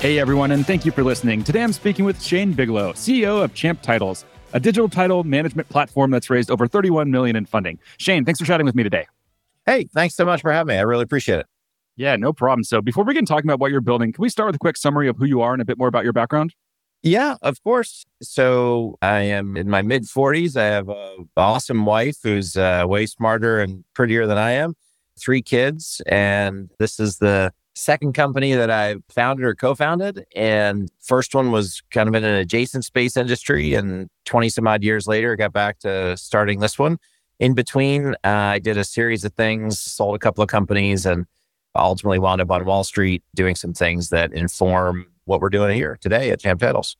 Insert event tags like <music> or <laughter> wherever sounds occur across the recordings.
Hey everyone, and thank you for listening. Today I'm speaking with Shane Bigelow, CEO of CHAMPtitles, a digital title management platform that's raised over 31 million in funding. Shane, thanks for chatting with me today. Hey, thanks so much for having me. I really appreciate it. Yeah, no problem. So before we get talking about what you're building, can we start with a quick summary of who you are and a bit more about your background? Yeah, of course. So I am in my mid 40s. I have an awesome wife who's uh, way smarter and prettier than I am, three kids, and this is the second company that I founded or co-founded. And first one was kind of in an adjacent space industry. And 20 some odd years later, I got back to starting this one. In between, uh, I did a series of things, sold a couple of companies, and ultimately wound up on Wall Street doing some things that inform what we're doing here today at CHAMPtitles.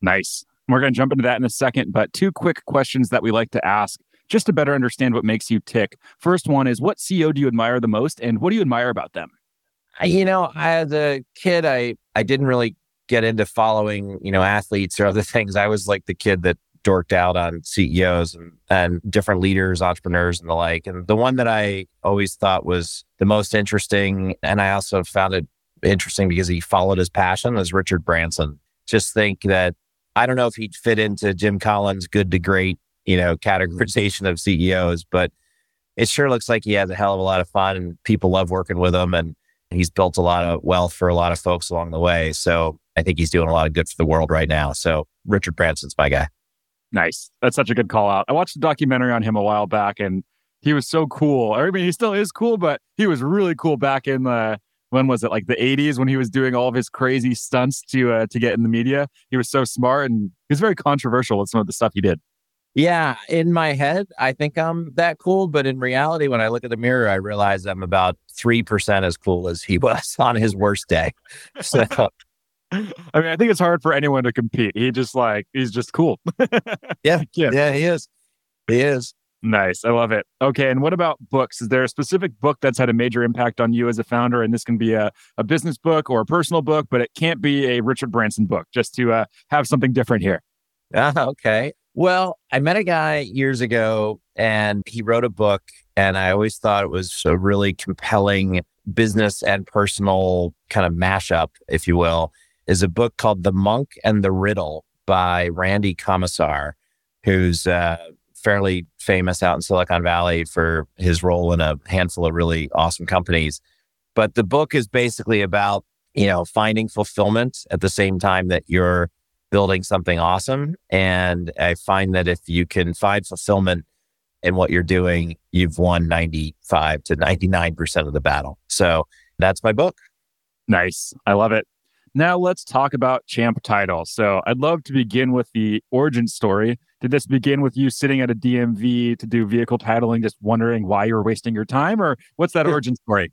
Nice. We're going to jump into that in a second, but two quick questions that we like to ask just to better understand what makes you tick. First one is what CEO do you admire the most and what do you admire about them? You know, as a kid, I I didn't really get into following, you know, athletes or <laughs> other things. I was like the kid that dorked out on CEOs and, and different leaders, entrepreneurs, and the like. And the one that I always thought was the most interesting, and I also found it interesting because he followed his passion, was Richard Branson. Just think that I don't know if he'd fit into Jim Collins' good to great, you know, <laughs> categorization of CEOs, but it sure looks like he has a hell of a lot of fun and people love working with him. And He's built a lot of wealth for a lot of folks along the way. So I think he's doing a lot of good for the world right now. So Richard Branson's my guy. Nice. That's such a good call out. I watched a documentary on him a while back and he was so cool. I mean, he still is cool, but he was really cool back in the when was it like the 80s when he was doing all of his crazy stunts to uh, to get in the media. He was so smart and he was very controversial with some of the stuff he did. Yeah, in my head, I think I'm that cool, but in reality, when I look at the mirror, I realize I'm about three percent as cool as he <laughs> was on his worst day. So, <laughs> I mean, I think it's hard for anyone to compete. He just like he's just cool. <laughs> yeah, yeah, yeah, he is. He is. Nice. I love it. Okay. And what about books? Is there a specific book that's had a major impact on you as a founder? And this can be a, a business book or a personal book, but it can't be a Richard Branson book, just to uh, have something different here. Uh, okay. Well, I met a guy years ago and he wrote a book, and I always thought it was a really compelling business and personal kind of mashup, if you will, is a book called The Monk and the Riddle by Randy Komisar, who's uh, fairly famous out in Silicon Valley for his role in a handful of really awesome companies. But the book is basically about, you know, finding fulfillment at the same time that you're building something awesome. And I find that if you can find fulfillment in what you're doing, you've won 95 to 99% of the battle. So that's my book. Nice. I love it. Now let's talk about champ title. So I'd love to begin with the origin story. Did this begin with you sitting at a DMV to do vehicle titling, just wondering why you were wasting your time, or what's that origin story?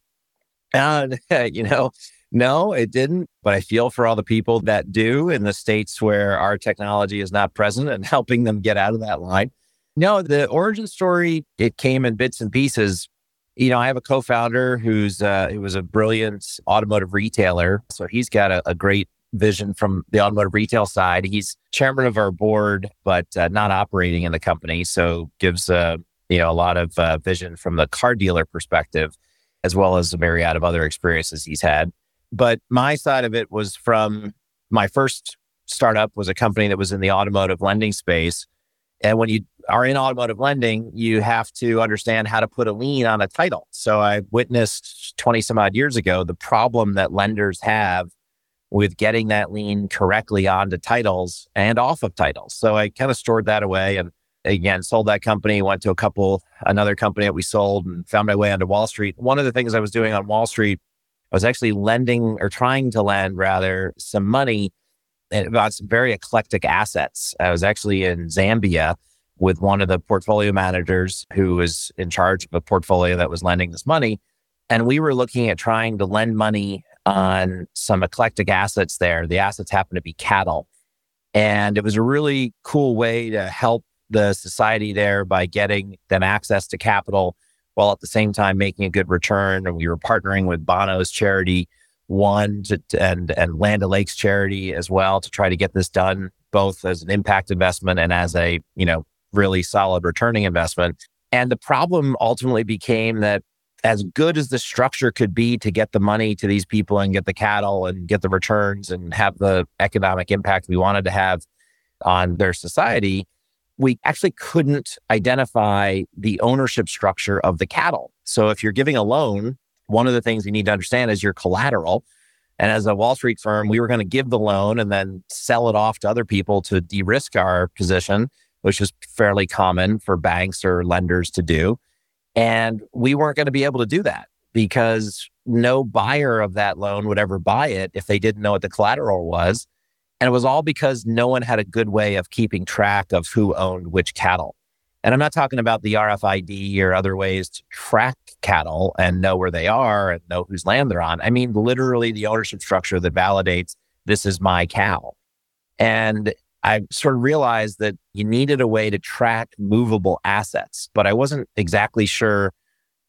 Uh, <laughs> you know, no, it didn't. But I feel for all the people that do in the states where our technology is not present and <laughs> helping them get out of that line. No, the origin story, it came in bits and pieces. You know, I have a co-founder who's uh, who was a brilliant automotive retailer. So he's got a, a great vision from the automotive retail side. He's chairman of our board, but uh, not operating in the company. So gives uh, you know a lot of uh, vision from the car dealer perspective, as well as a myriad of other experiences he's had. But my side of it was from my first startup was a company that was in the automotive lending space. And when you are in automotive lending, you have to understand how to put a lien on a title. So I witnessed 20 some odd years ago the problem that lenders have with getting that lien correctly onto titles and off of titles. So I kind of stored that away and again sold that company, went to a couple, another company that we sold and found my way onto Wall Street. One of the things I was doing on Wall Street I was actually lending or trying to lend rather some money about some very eclectic assets. I was actually in Zambia with one of the portfolio managers who was in charge of a portfolio that was lending this money. And we were looking at trying to lend money on some eclectic assets there. The assets happen to be cattle. And it was a really cool way to help the society there by getting them access to capital while at the same time making a good return. And we were partnering with Bono's charity one to, and and Land O'Lakes charity as well to try to get this done both as an impact investment and as a you know really solid returning investment. And the problem ultimately became that as good as the structure could be to get the money to these people and get the cattle and get the returns and have the economic impact we wanted to have on their society, we actually couldn't identify the ownership structure of the cattle. So if you're giving a loan, one of the things you need to understand is your collateral. And as a Wall Street firm, we were going to give the loan and then sell it off to other people to de risk our position, which is fairly common for banks or lenders to do. And we weren't going to be able to do that because no buyer of that loan would ever buy it if they didn't know what the collateral was. And it was all because no one had a good way of keeping track of who owned which cattle. And I'm not talking about the RFID or other ways to track cattle and know where they are and know whose land they're on. I mean, literally the ownership structure that validates this is my cow. And I sort of realized that you needed a way to track movable assets, but I wasn't exactly sure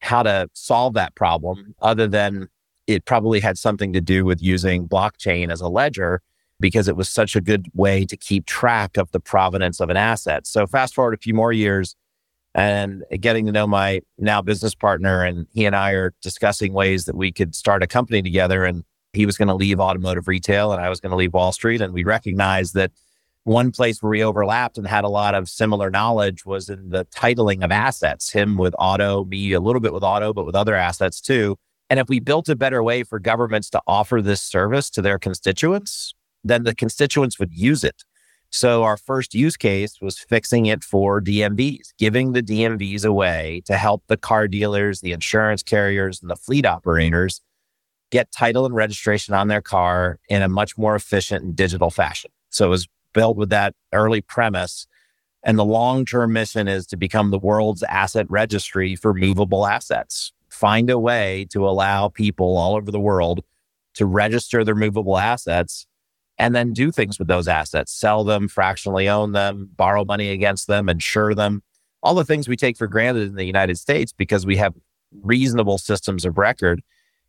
how to solve that problem other than it probably had something to do with using blockchain as a ledger because it was such a good way to keep track of the provenance of an asset. So fast forward a few more years and getting to know my now business partner and he and I are discussing ways that we could start a company together and he was going to leave automotive retail and I was going to leave Wall Street and we recognized that one place where we overlapped and had a lot of similar knowledge was in the titling of assets, him with auto, me a little bit with auto, but with other assets too. And if we built a better way for governments to offer this service to their constituents, then the constituents would use it. So our first use case was fixing it for DMVs, giving the DMVs away to help the car dealers, the insurance carriers, and the fleet operators get title and registration on their car in a much more efficient and digital fashion. So it was built with that early premise. And the long term mission is to become the world's asset registry for movable assets. Find a way to allow people all over the world to register their movable assets and then do things with those assets, sell them, fractionally own them, borrow money against them, insure them, all the things we take for granted in the United States because we have reasonable systems of record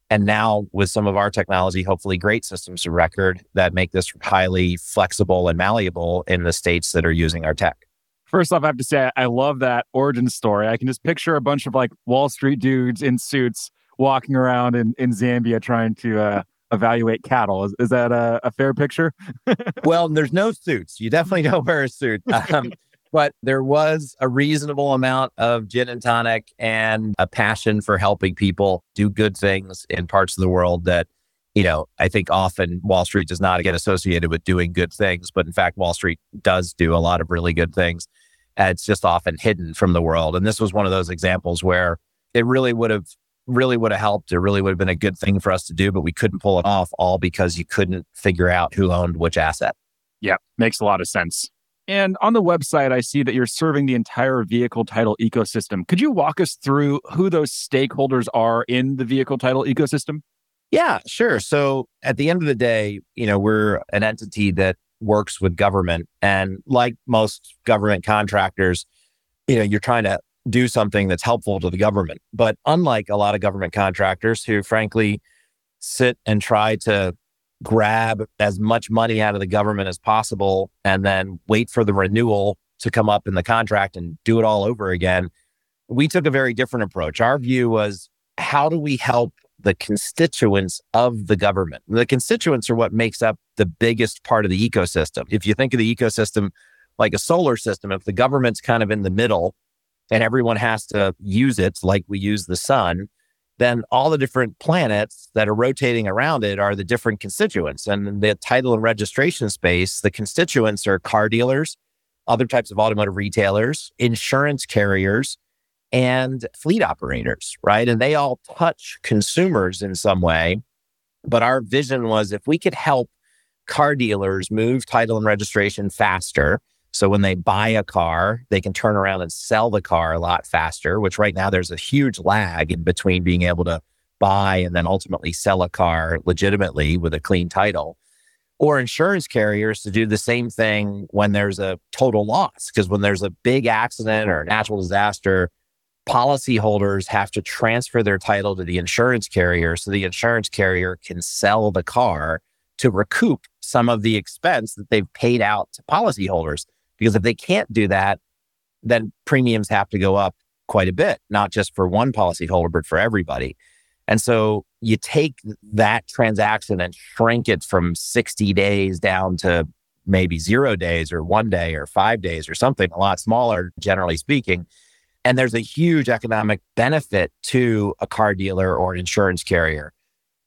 and now with some of our technology, hopefully great systems of record that make this highly flexible and malleable in the states that are using our tech. First off, I have to say, I love that origin story. I can just picture a bunch of like Wall Street dudes in suits walking around in, in Zambia trying to uh, evaluate cattle. Is, is that a, a fair picture? <laughs> well, there's no suits. You definitely don't wear a suit. <laughs> Um, but there was a reasonable amount of gin and tonic and a passion for helping people do good things in parts of the world that, you know, I think often Wall Street does not get associated with doing good things. But in fact, Wall Street does do a lot of really good things. It's just often hidden from the world. And this was one of those examples where it really would have really would have helped. It really would have been a good thing for us to do, but we couldn't pull it off all because you couldn't figure out who owned which asset. Yeah, makes a lot of sense. And on the website, I see that you're serving the entire vehicle title ecosystem. Could you walk us through who those stakeholders are in the vehicle title ecosystem? Yeah, sure. So at the end of the day, you know, we're an entity that works with government. And like most government contractors, you know, you're trying to do something that's helpful to the government. But unlike a lot of government contractors who, frankly, sit and try to grab as much money out of the government as possible and then wait for the renewal to come up in the contract and do it all over again. We took a very different approach. Our view was how do we help the constituents of the government? The constituents are what makes up the biggest part of the ecosystem. If you think of the ecosystem like a solar system, if the government's kind of in the middle and everyone has to use it like we use the sun, then all the different planets that are rotating around it are the different constituents. And the title and registration space, the constituents are car dealers, other types of automotive retailers, insurance carriers, and fleet operators, right? And they all touch consumers in some way. But our vision was if we could help car dealers move title and registration faster, so when they buy a car, they can turn around and sell the car a lot faster, which right now there's a huge lag in between being able to buy and then ultimately sell a car legitimately with a clean title or insurance carriers to do the same thing when there's a total loss. Because when there's a big accident or a natural disaster, policyholders have to transfer their title to the insurance carrier so the insurance carrier can sell the car to recoup some of the expense that they've paid out to policyholders. Because if they can't do that, then premiums have to go up quite a bit, not just for one policyholder, but for everybody. And so you take that transaction and shrink it from 60 days down to maybe zero days or one day or five days or something a lot smaller, generally speaking. And there's a huge economic benefit to a car dealer or an insurance carrier.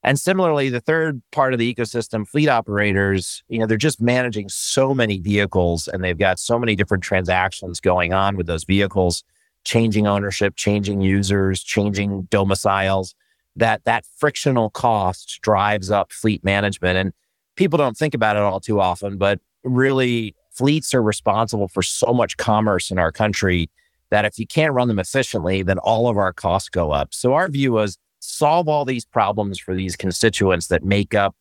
And similarly, the third part of the ecosystem, fleet operators, you know, they're just managing so many vehicles and they've got so many different transactions going on with those vehicles, changing ownership, changing users, changing domiciles that that frictional cost drives up fleet management. And people don't think about it all too often, but really fleets are responsible for so much commerce in our country that if you can't run them efficiently, then all of our costs go up. So our view was solve all these problems for these constituents that make up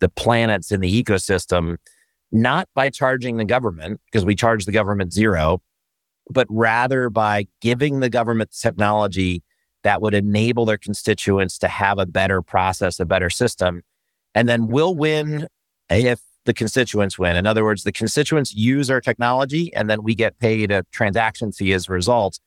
the planets in the ecosystem, not by charging the government, because we charge the government zero, but rather by giving the government technology that would enable their constituents to have a better process, a better system. And then we'll win if the constituents win. In other words, the constituents use our technology and then we get paid a transaction fee as a result.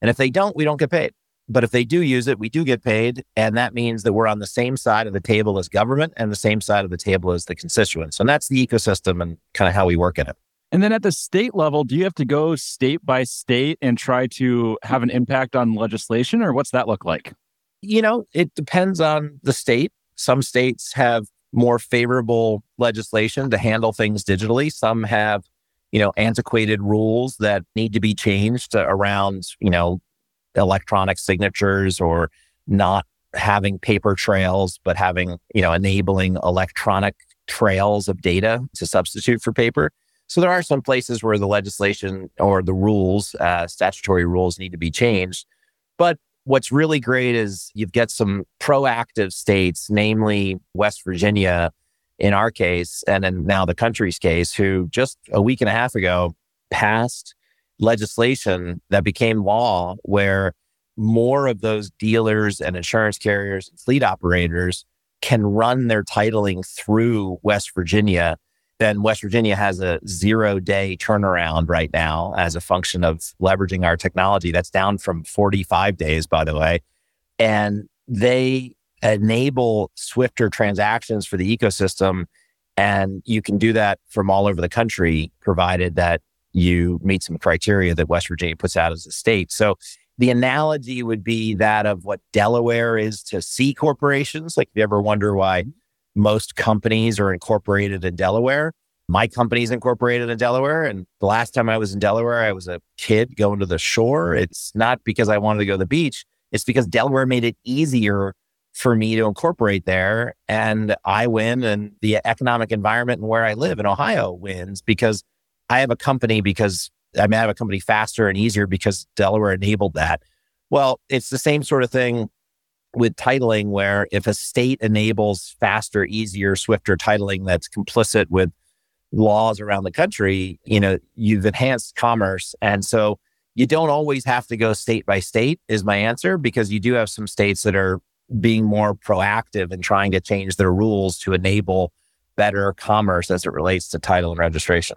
And if they don't, we don't get paid. But if they do use it, we do get paid. And that means that we're on the same side of the table as government and the same side of the table as the constituents. And that's the ecosystem and kind of how we work in it. And then at the state level, do you have to go state by state and try to have an impact on legislation, or what's that look like? You know, it depends on the state. Some states have more favorable legislation to handle things digitally. Some have, you know, antiquated rules that need to be changed around, you know, electronic signatures or not having paper trails, but having, you know, enabling electronic trails of data to substitute for paper. So there are some places where the legislation or the rules, uh, statutory rules need to be changed. But what's really great is you've got some proactive states, namely West Virginia in our case, and then now the country's case, who just a week and a half ago passed legislation that became law where more of those dealers and insurance carriers and fleet operators can run their titling through West Virginia then West Virginia has a zero day turnaround right now as a function of leveraging our technology. That's down from 45 days, by the way. And they enable swifter transactions for the ecosystem. And you can do that from all over the country, provided that you meet some criteria that West Virginia puts out as a state. So the analogy would be that of what Delaware is to C corporations. Like, if you ever wonder why mm-hmm. most companies are incorporated in Delaware. My company's incorporated in Delaware. And the last time I was in Delaware, I was a kid going to the shore. It's not because I wanted to go to the beach. It's because Delaware made it easier for me to incorporate there. And I win and the economic environment and where I live in Ohio wins because I have a company because I mean, I have a company faster and easier because Delaware enabled that. Well, it's the same sort of thing with titling where if a state enables faster, easier, swifter titling that's complicit with laws around the country, you know, you've enhanced commerce. And so you don't always have to go state by state is my answer because you do have some states that are being more proactive and trying to change their rules to enable better commerce as it relates to title and registration.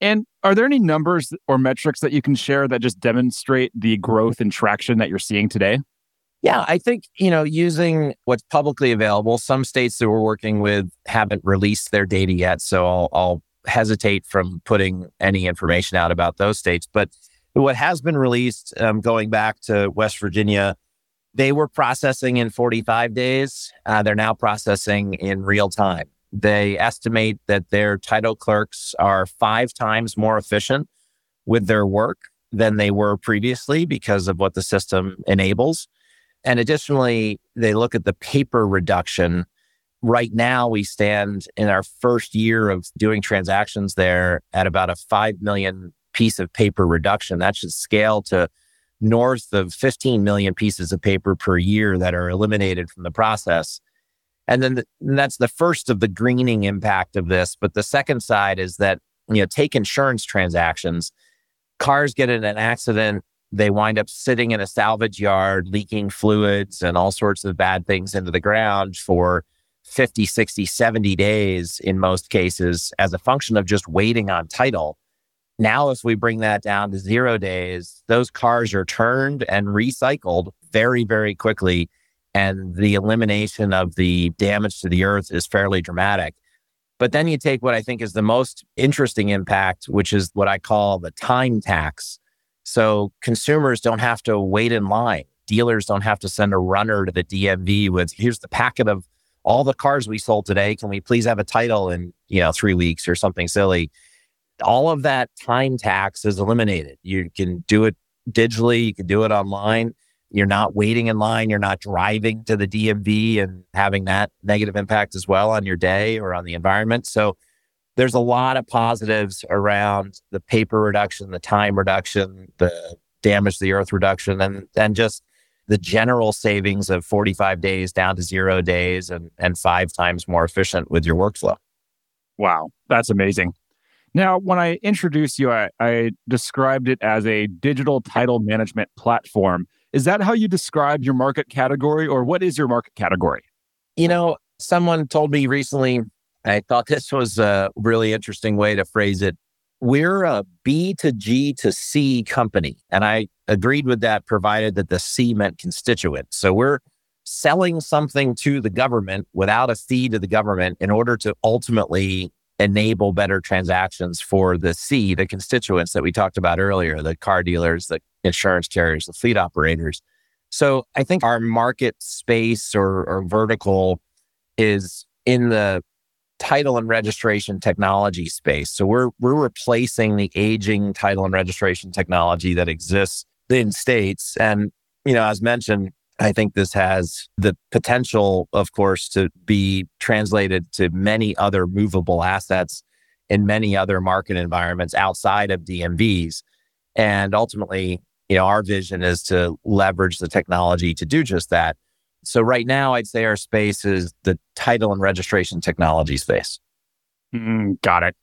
And are there any numbers or metrics that you can share that just demonstrate the growth and traction that you're seeing today? Yeah, I think, you know, using what's publicly available, some states that we're working with haven't released their data yet. So I'll, I'll hesitate from putting any information out about those states. But what has been released, um, going back to West Virginia, they were processing in 45 days. Uh, they're now processing in real time They estimate that their title clerks are five times more efficient with their work than they were previously because of what the system enables. And additionally, they look at the paper reduction. Right now, we stand in our first year of doing transactions there at about a 5 million piece of paper reduction. That should scale to north of 15 million pieces of paper per year that are eliminated from the process. And then the, and that's the first of the greening impact of this. But the second side is that, you know, take insurance transactions. Cars get in an accident, they wind up sitting in a salvage yard, leaking fluids and all sorts of bad things into the ground for 50, 60, 70 days in most cases as a function of just waiting on title. Now, if we bring that down to zero days, those cars are turned and recycled very, very quickly. And the elimination of the damage to the earth is fairly dramatic. But then you take what I think is the most interesting impact, which is what I call the time tax. So consumers don't have to wait in line. Dealers don't have to send a runner to the DMV with, here's the packet of all the cars we sold today. Can we please have a title in, you know, three weeks or something silly? all of that time tax is eliminated. You can do it digitally, you can do it online. You're not waiting in line, you're not driving to the DMV and having that negative impact as well on your day or on the environment. So there's a lot of positives around the paper reduction, the time reduction, the damage to the earth reduction, and and just the general savings of 45 days down to zero days and, and five times more efficient with your workflow. Wow, that's amazing. Now, when I introduced you, I, I, described it as a digital title management platform. Is that how you describe your market category, or what is your market category? You know, someone told me recently, I thought this was a really interesting way to phrase it. We're a B to G to C company. And I agreed with that, provided that the C meant constituent. So we're selling something to the government without a fee to the government in order to ultimately enable better transactions for the C, the constituents that we talked about earlier, the car dealers, the insurance carriers, the fleet operators. So I think our market space or, or vertical is in the title and registration technology space. So we're we're replacing the aging title and registration technology that exists in states. And you know, as mentioned, I think this has the potential, of course, to be translated to many other movable assets in many other market environments outside of DMVs. And ultimately, you know, our vision is to leverage the technology to do just that. So right now, I'd say our space is the title and registration technology space. Mm, got it.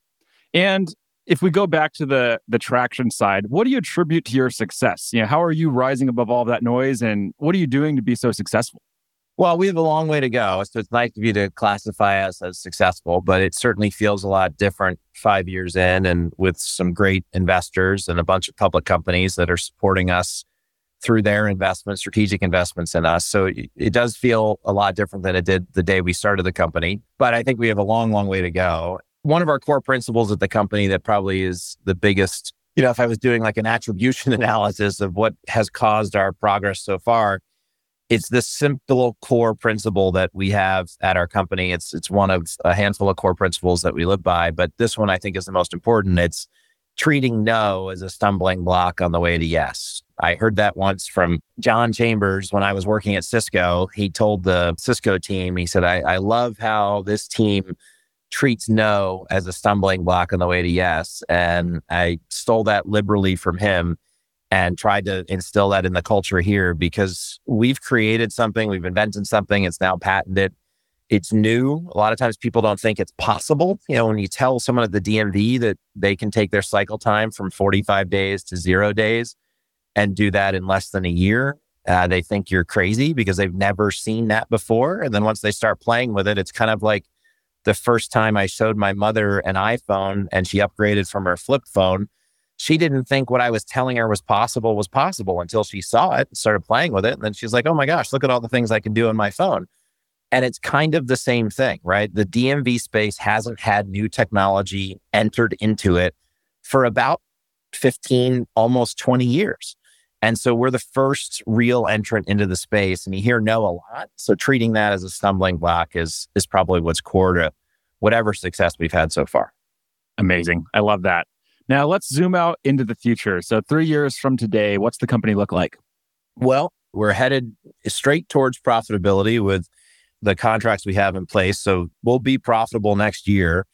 And if we go back to the the traction side, what do you attribute to your success? You know, how are you rising above all that noise, and what are you doing to be so successful? Well, we have a long way to go. So it's nice of you to classify us as successful, but it certainly feels a lot different five years in and with some great investors and a bunch of public companies that are supporting us through their investments, strategic investments in us. So it, it does feel a lot different than it did the day we started the company. But I think we have a long, long way to go one of our core principles at the company that probably is the biggest, you know, if I was doing like an attribution <laughs> analysis of what has caused our progress so far, it's this simple core principle that we have at our company. It's it's one of a handful of core principles that we live by, but this one I think is the most important. It's treating no as a stumbling block on the way to yes. I heard that once from John Chambers when I was working at Cisco. He told the Cisco team, he said, I, I love how this team treats no as a stumbling block on the way to yes. And I stole that liberally from him and tried to instill that in the culture here because we've created something, we've invented something, it's now patented. It's new. A lot of times people don't think it's possible. You know, when you tell someone at the DMV that they can take their cycle time from 45 days to zero days and do that in less than a year, uh, they think you're crazy because they've never seen that before. And then once they start playing with it, it's kind of like the first time I showed my mother an iPhone and she upgraded from her flip phone, she didn't think what I was telling her was possible was possible until she saw it and started playing with it. And then she's like, oh my gosh, look at all the things I can do on my phone. And it's kind of the same thing, right? The DMV space hasn't had new technology entered into it for about 15, almost 20 years. And so we're the first real entrant into the space. And you hear no a lot. So treating that as a stumbling block is is probably what's core to whatever success we've had so far. Amazing. I love that. Now let's zoom out into the future. So, three years from today, what's the company look like? Well, we're headed straight towards profitability with the contracts we have in place. So, we'll be profitable next year,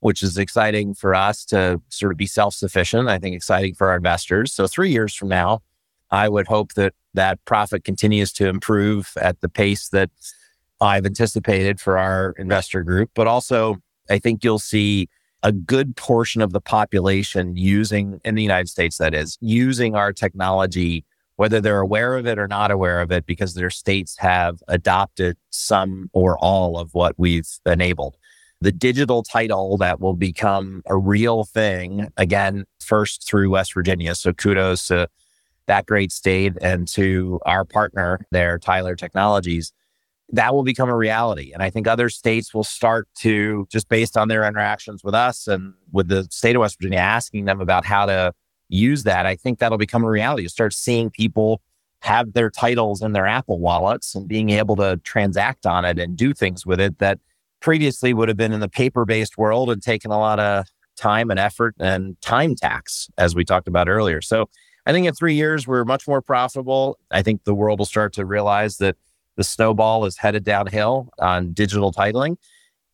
which is exciting for us to sort of be self sufficient. I think exciting for our investors. So, three years from now, I would hope that that profit continues to improve at the pace that I've anticipated for our investor group. But also, I think you'll see a good portion of the population using, in the United States, that is, using our technology, whether they're aware of it or not aware of it, because their states have adopted some or all of what we've enabled. The digital title that will become a real thing, again, first through West Virginia. So kudos to that great state and to our partner there, Tyler Technologies that will become a reality. And I think other states will start to, just based on their interactions with us and with the state of West Virginia, asking them about how to use that. I think that'll become a reality. You start seeing people have their titles in their Apple wallets and being able to transact on it and do things with it that previously would have been in the paper based world and taken a lot of time and effort and time tax, as we talked about earlier. So I think in three years, we're much more profitable. I think the world will start to realize that the snowball is headed downhill on digital titling.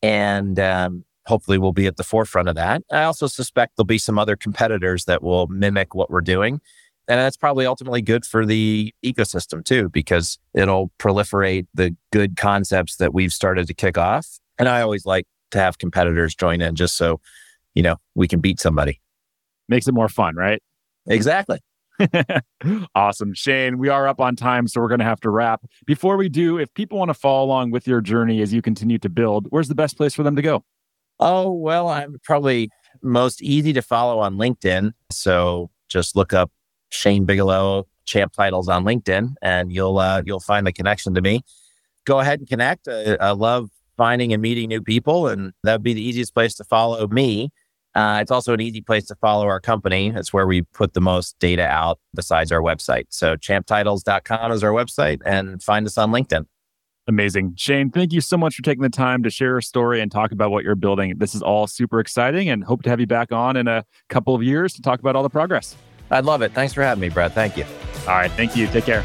And um, hopefully we'll be at the forefront of that. I also suspect there'll be some other competitors that will mimic what we're doing. And that's probably ultimately good for the ecosystem too, because it'll proliferate the good concepts that we've started to kick off. And I always like to have competitors join in just so, you know, we can beat somebody. Makes it more fun, right? Exactly. <laughs> awesome. Shane, we are up on time, so we're going to have to wrap. Before we do, if people want to follow along with your journey as you continue to build, where's the best place for them to go? Oh, well, I'm probably most easy to follow on LinkedIn. So just look up Shane Bigelow CHAMPtitles on LinkedIn and you'll uh, you'll find the connection to me. Go ahead and connect. I, I love finding and meeting new people and that would be the easiest place to follow me. Uh, it's also an easy place to follow our company. It's where we put the most data out besides our website. So champtitles.com is our website and find us on LinkedIn. Amazing. Shane, thank you so much for taking the time to share a story and talk about what you're building. This is all super exciting and hope to have you back on in a couple of years to talk about all the progress. I'd love it. Thanks for having me, Brad. Thank you. All right. Thank you. Take care.